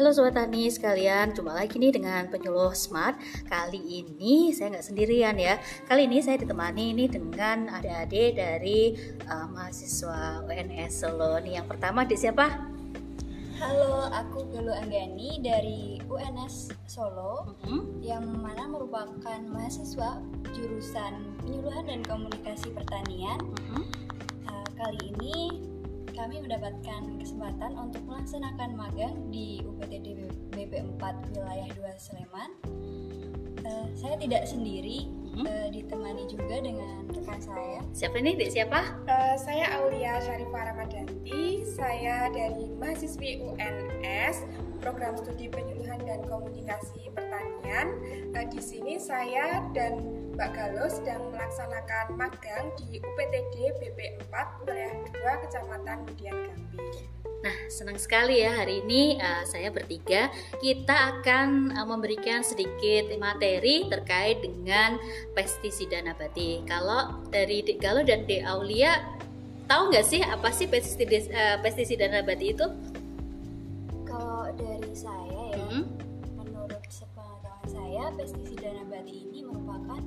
Halo Sobat Tani sekalian, jumpa lagi nih dengan penyuluh Smart Kali ini saya nggak sendirian ya Kali ini saya ditemani ini dengan adik-adik dari uh, mahasiswa UNS Solo nih Yang pertama di siapa? Halo, aku Gelu Anggani dari UNS Solo Hmm, yang mana merupakan mahasiswa jurusan penyuluhan dan komunikasi pertanian. hmm. Uh, kali ini kami mendapatkan kesempatan untuk melaksanakan magang di UPTD BP 4 wilayah 2 Sleman. Uh, saya tidak sendiri, Mhm. uh, ditemani juga dengan rekan saya. Siapa ini? Dek siapa? Eh, saya Aulia Syarifah Ramadanti, saya dari mahasiswi UNS, program studi penyuluhan dan komunikasi pertanian. Eh, di sini saya dan Mbak Galo sedang melaksanakan magang di UPTD BP 4 wilayah 2 Kecamatan Median Gambi. Nah, senang sekali ya hari ini uh, saya bertiga kita akan uh, memberikan sedikit materi terkait dengan pestisida nabati. Kalau dari Dek Galo dan Dek Aulia tahu nggak sih apa sih pestisida, uh, pestisida nabati itu? Kalau dari saya saya, pestisida nabati ini merupakan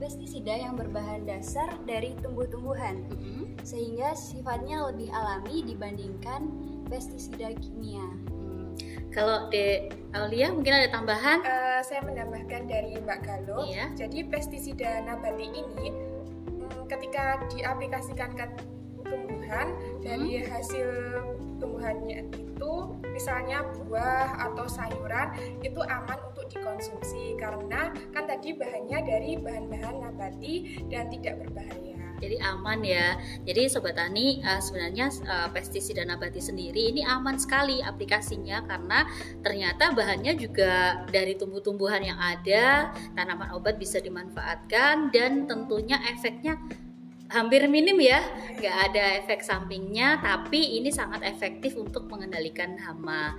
pestisida yang berbahan dasar dari tumbuh-tumbuhan, hmm, sehingga sifatnya lebih alami dibandingkan pestisida kimia. hmm. Kalau Dek Aulia mungkin ada tambahan? Eh, saya menambahkan dari Mbak Galo, Iya. jadi pestisida nabati ini mm, ketika diaplikasikan ke tumbuhan dari hasil tumbuhannya itu misalnya buah atau sayuran itu aman dikonsumsi karena kan tadi bahannya dari bahan-bahan nabati dan tidak berbahaya. Jadi aman ya. Jadi sobat tani uh, sebenarnya uh, pestisida nabati sendiri ini aman sekali aplikasinya karena ternyata bahannya juga dari tumbuh-tumbuhan yang ada, tanaman obat bisa dimanfaatkan dan tentunya efeknya hampir minim ya, nggak ada efek sampingnya, tapi ini sangat efektif untuk mengendalikan hama.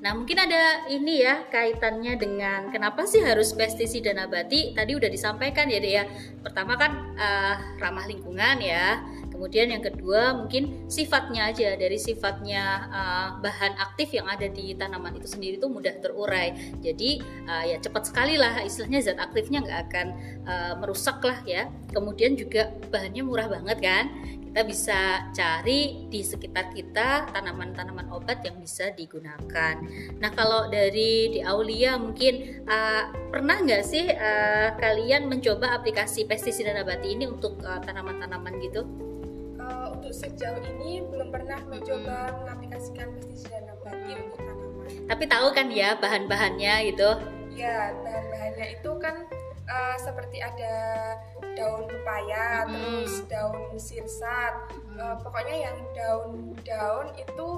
Nah mungkin ada ini ya kaitannya dengan kenapa sih harus pestisida nabati? Tadi udah disampaikan ya deh ya. Pertama kan eh, ramah lingkungan ya. Kemudian yang kedua mungkin sifatnya aja dari sifatnya eh, bahan aktif yang ada di tanaman itu sendiri itu mudah terurai. Jadi eh, ya cepat sekali lah istilahnya zat aktifnya nggak akan eh, merusak lah ya. Kemudian juga bahannya murah banget kan. Kita bisa cari di sekitar kita tanaman-tanaman obat yang bisa digunakan. Nah kalau dari di Aulia mungkin uh, pernah nggak sih uh, kalian mencoba aplikasi pestisida nabati ini untuk uh, tanaman-tanaman gitu? Untuk sejauh ini belum pernah mencoba mengaplikasikan pestisida nabati untuk tanaman. Tapi tahu kan ya bahan-bahannya gitu? Ya, bahan-bahannya itu kan eh, seperti ada daun pepaya, Hmm. terus daun sirsat. Eh, pokoknya yang daun-daun itu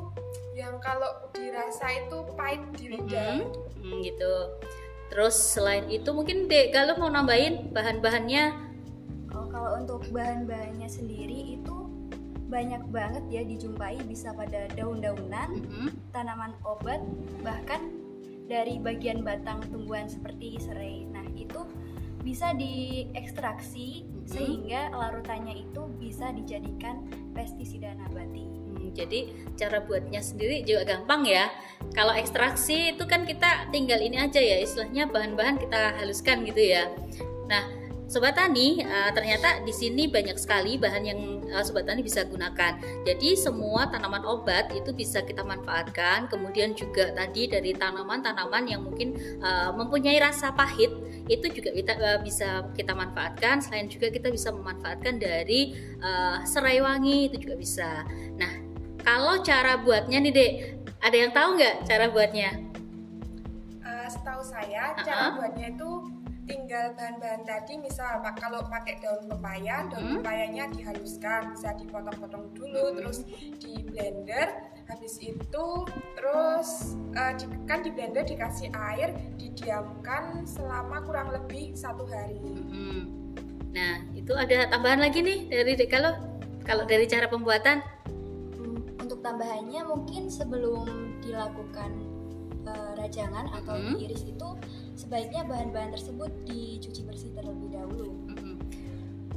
yang kalau dirasa itu pahit di lidah. Hmm, hmm, gitu. Terus selain itu mungkin Dek Galuh mau nambahin bahan-bahannya? Oh, kalau untuk bahan-bahannya sendiri itu banyak banget ya dijumpai bisa pada daun-daunan, Mhm. tanaman obat, bahkan dari bagian batang tumbuhan seperti serai. Nah, itu bisa diekstraksi Mhm. sehingga larutannya itu bisa dijadikan pestisida nabati. Hmm, jadi cara buatnya sendiri juga gampang ya. Kalau ekstraksi itu kan kita tinggal ini aja ya, istilahnya bahan-bahan kita haluskan gitu ya. Nah, sobat tani eh, ternyata di sini banyak sekali bahan yang eh, sobat tani bisa gunakan. Jadi semua tanaman obat itu bisa kita manfaatkan. Kemudian juga tadi dari tanaman-tanaman yang mungkin eh, mempunyai rasa pahit itu juga kita bisa kita manfaatkan. Selain juga kita bisa memanfaatkan dari serai wangi itu juga bisa. Nah, kalau cara buatnya nih dek, ada yang tahu nggak cara buatnya? Eh, setahu saya Uh-uh. cara buatnya itu tinggal bahan-bahan tadi misal pak kalau pakai daun pepaya daun Mhm. pepayanya dihaluskan bisa dipotong-potong dulu Mhm. terus di blender habis itu terus eh, di- kan di blender dikasih air didiamkan selama kurang lebih satu hari Hmm. Nah, itu ada tambahan lagi nih dari kalau kalau dari cara pembuatan. Hmm, Untuk tambahannya mungkin sebelum dilakukan eh, rajangan atau Mhm. diiris itu sebaiknya bahan-bahan tersebut dicuci bersih terlebih dahulu. Mhm.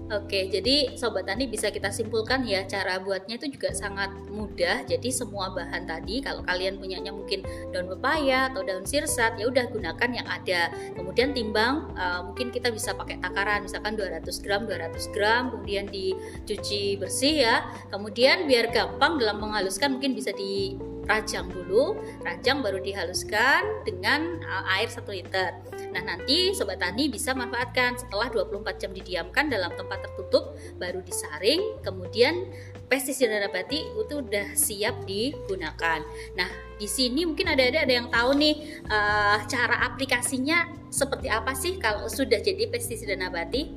Oke, jadi sobat tani bisa kita simpulkan ya cara buatnya itu juga sangat mudah. Jadi semua bahan tadi kalau kalian punyanya mungkin daun pepaya atau daun sirsat ya udah gunakan yang ada. Kemudian timbang uh, mungkin kita bisa pakai takaran misalkan 200 gram 200 gram kemudian dicuci bersih ya. Kemudian biar gampang dalam menghaluskan mungkin bisa di rajang dulu, rajang baru dihaluskan dengan uh, air 1 liter. Nah, nanti sobat tani bisa manfaatkan setelah 24 jam didiamkan dalam tempat tertutup baru disaring, kemudian pestisida nabati itu udah siap digunakan. Nah, di sini mungkin ada ada yang tahu nih uh, cara aplikasinya seperti apa sih kalau sudah jadi pestisida nabati?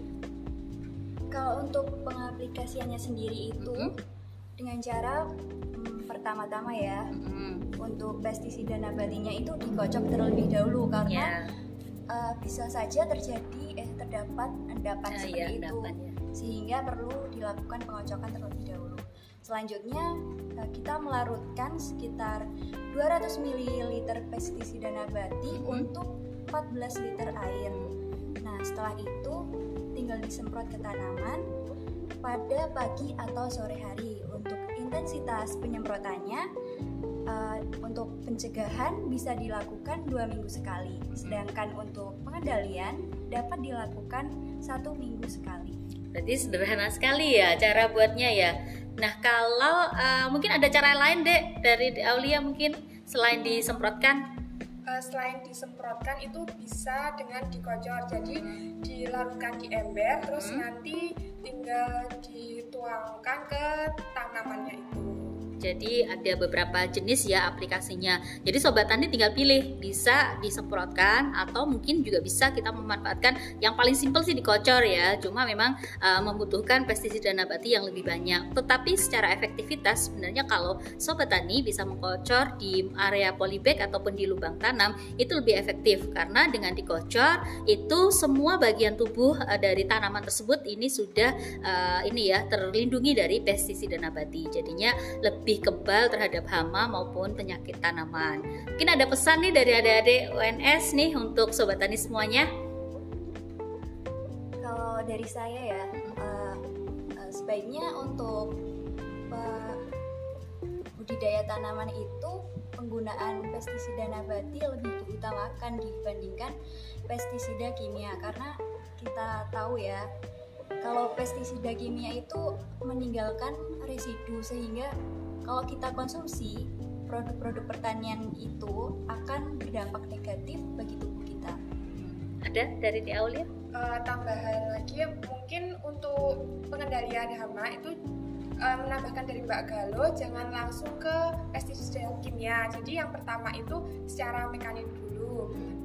Kalau untuk pengaplikasiannya sendiri itu mm -hmm. dengan cara pertama-tama ya mm-hmm. untuk pestisida nabatinya itu dikocok terlebih dahulu karena yeah. Iya. uh, bisa saja terjadi eh terdapat endapan uh, seperti iya, itu endapan, ya. sehingga perlu dilakukan pengocokan terlebih dahulu. Selanjutnya uh, kita melarutkan sekitar 200 ml pestisida nabati mm-hmm. untuk 14 liter air. Nah setelah itu tinggal disemprot ke tanaman pada pagi atau sore hari intensitas penyemprotannya uh, untuk pencegahan bisa dilakukan dua minggu sekali, sedangkan untuk pengendalian dapat dilakukan satu minggu sekali. Berarti sederhana sekali ya cara buatnya ya. Nah kalau uh, mungkin ada cara lain dek dari Aulia mungkin selain disemprotkan uh, selain disemprotkan itu bisa dengan dikocor jadi dilarutkan di ember terus hmm. nanti tinggal dituangkan ke tanamannya itu jadi ada beberapa jenis ya aplikasinya. Jadi sobat tani tinggal pilih bisa disemprotkan atau mungkin juga bisa kita memanfaatkan yang paling simpel sih dikocor ya. Cuma memang uh, membutuhkan pestisida nabati yang lebih banyak. Tetapi secara efektivitas sebenarnya kalau sobat tani bisa mengkocor di area polybag ataupun di lubang tanam itu lebih efektif karena dengan dikocor itu semua bagian tubuh uh, dari tanaman tersebut ini sudah uh, ini ya terlindungi dari pestisida nabati. Jadinya lebih lebih kebal terhadap hama maupun penyakit tanaman. Mungkin ada pesan nih dari adik-adik UNS nih untuk sobat tani semuanya. Kalau dari saya ya, uh, uh, sebaiknya untuk uh, budidaya tanaman itu penggunaan pestisida nabati lebih diutamakan dibandingkan pestisida kimia karena kita tahu ya kalau pestisida kimia itu meninggalkan residu sehingga kalau kita konsumsi produk-produk pertanian itu akan berdampak negatif bagi tubuh kita. Ada dari Di Aulia? Uh, tambahan lagi mungkin untuk pengendalian hama itu uh, menambahkan dari Mbak Galo jangan langsung ke pestisida kimia. Jadi yang pertama itu secara mekanik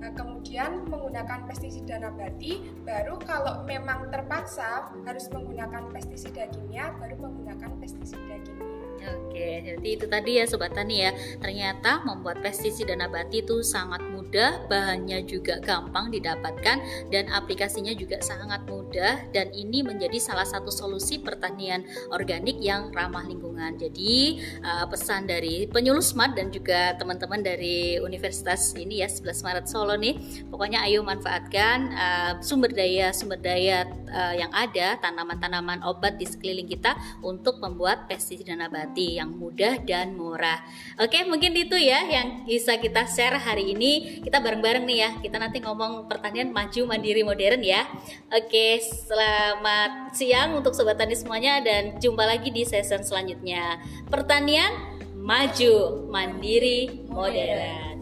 Nah, kemudian menggunakan pestisida nabati, baru kalau memang terpaksa harus menggunakan pestisida kimia, baru menggunakan pestisida kimia. Oke, jadi itu tadi ya sobat tani ya. Ternyata membuat pestisida nabati itu sangat mudah, bahannya juga gampang didapatkan dan aplikasinya juga sangat mudah dan ini menjadi salah satu solusi pertanian organik yang ramah lingkungan. Jadi uh, pesan dari penyuluh smart dan juga teman-teman dari Universitas ini ya 11 Maret Solo nih, pokoknya ayo manfaatkan uh, sumber daya sumber daya uh, yang ada tanaman-tanaman obat di sekeliling kita untuk membuat pestisida nabati yang mudah dan murah. Oke, mungkin itu ya yang bisa kita share hari ini. Kita bareng-bareng nih ya. Kita nanti ngomong pertanian maju mandiri modern ya. Oke, selamat siang untuk sobat tani semuanya dan jumpa lagi di season selanjutnya. Pertanian maju mandiri modern.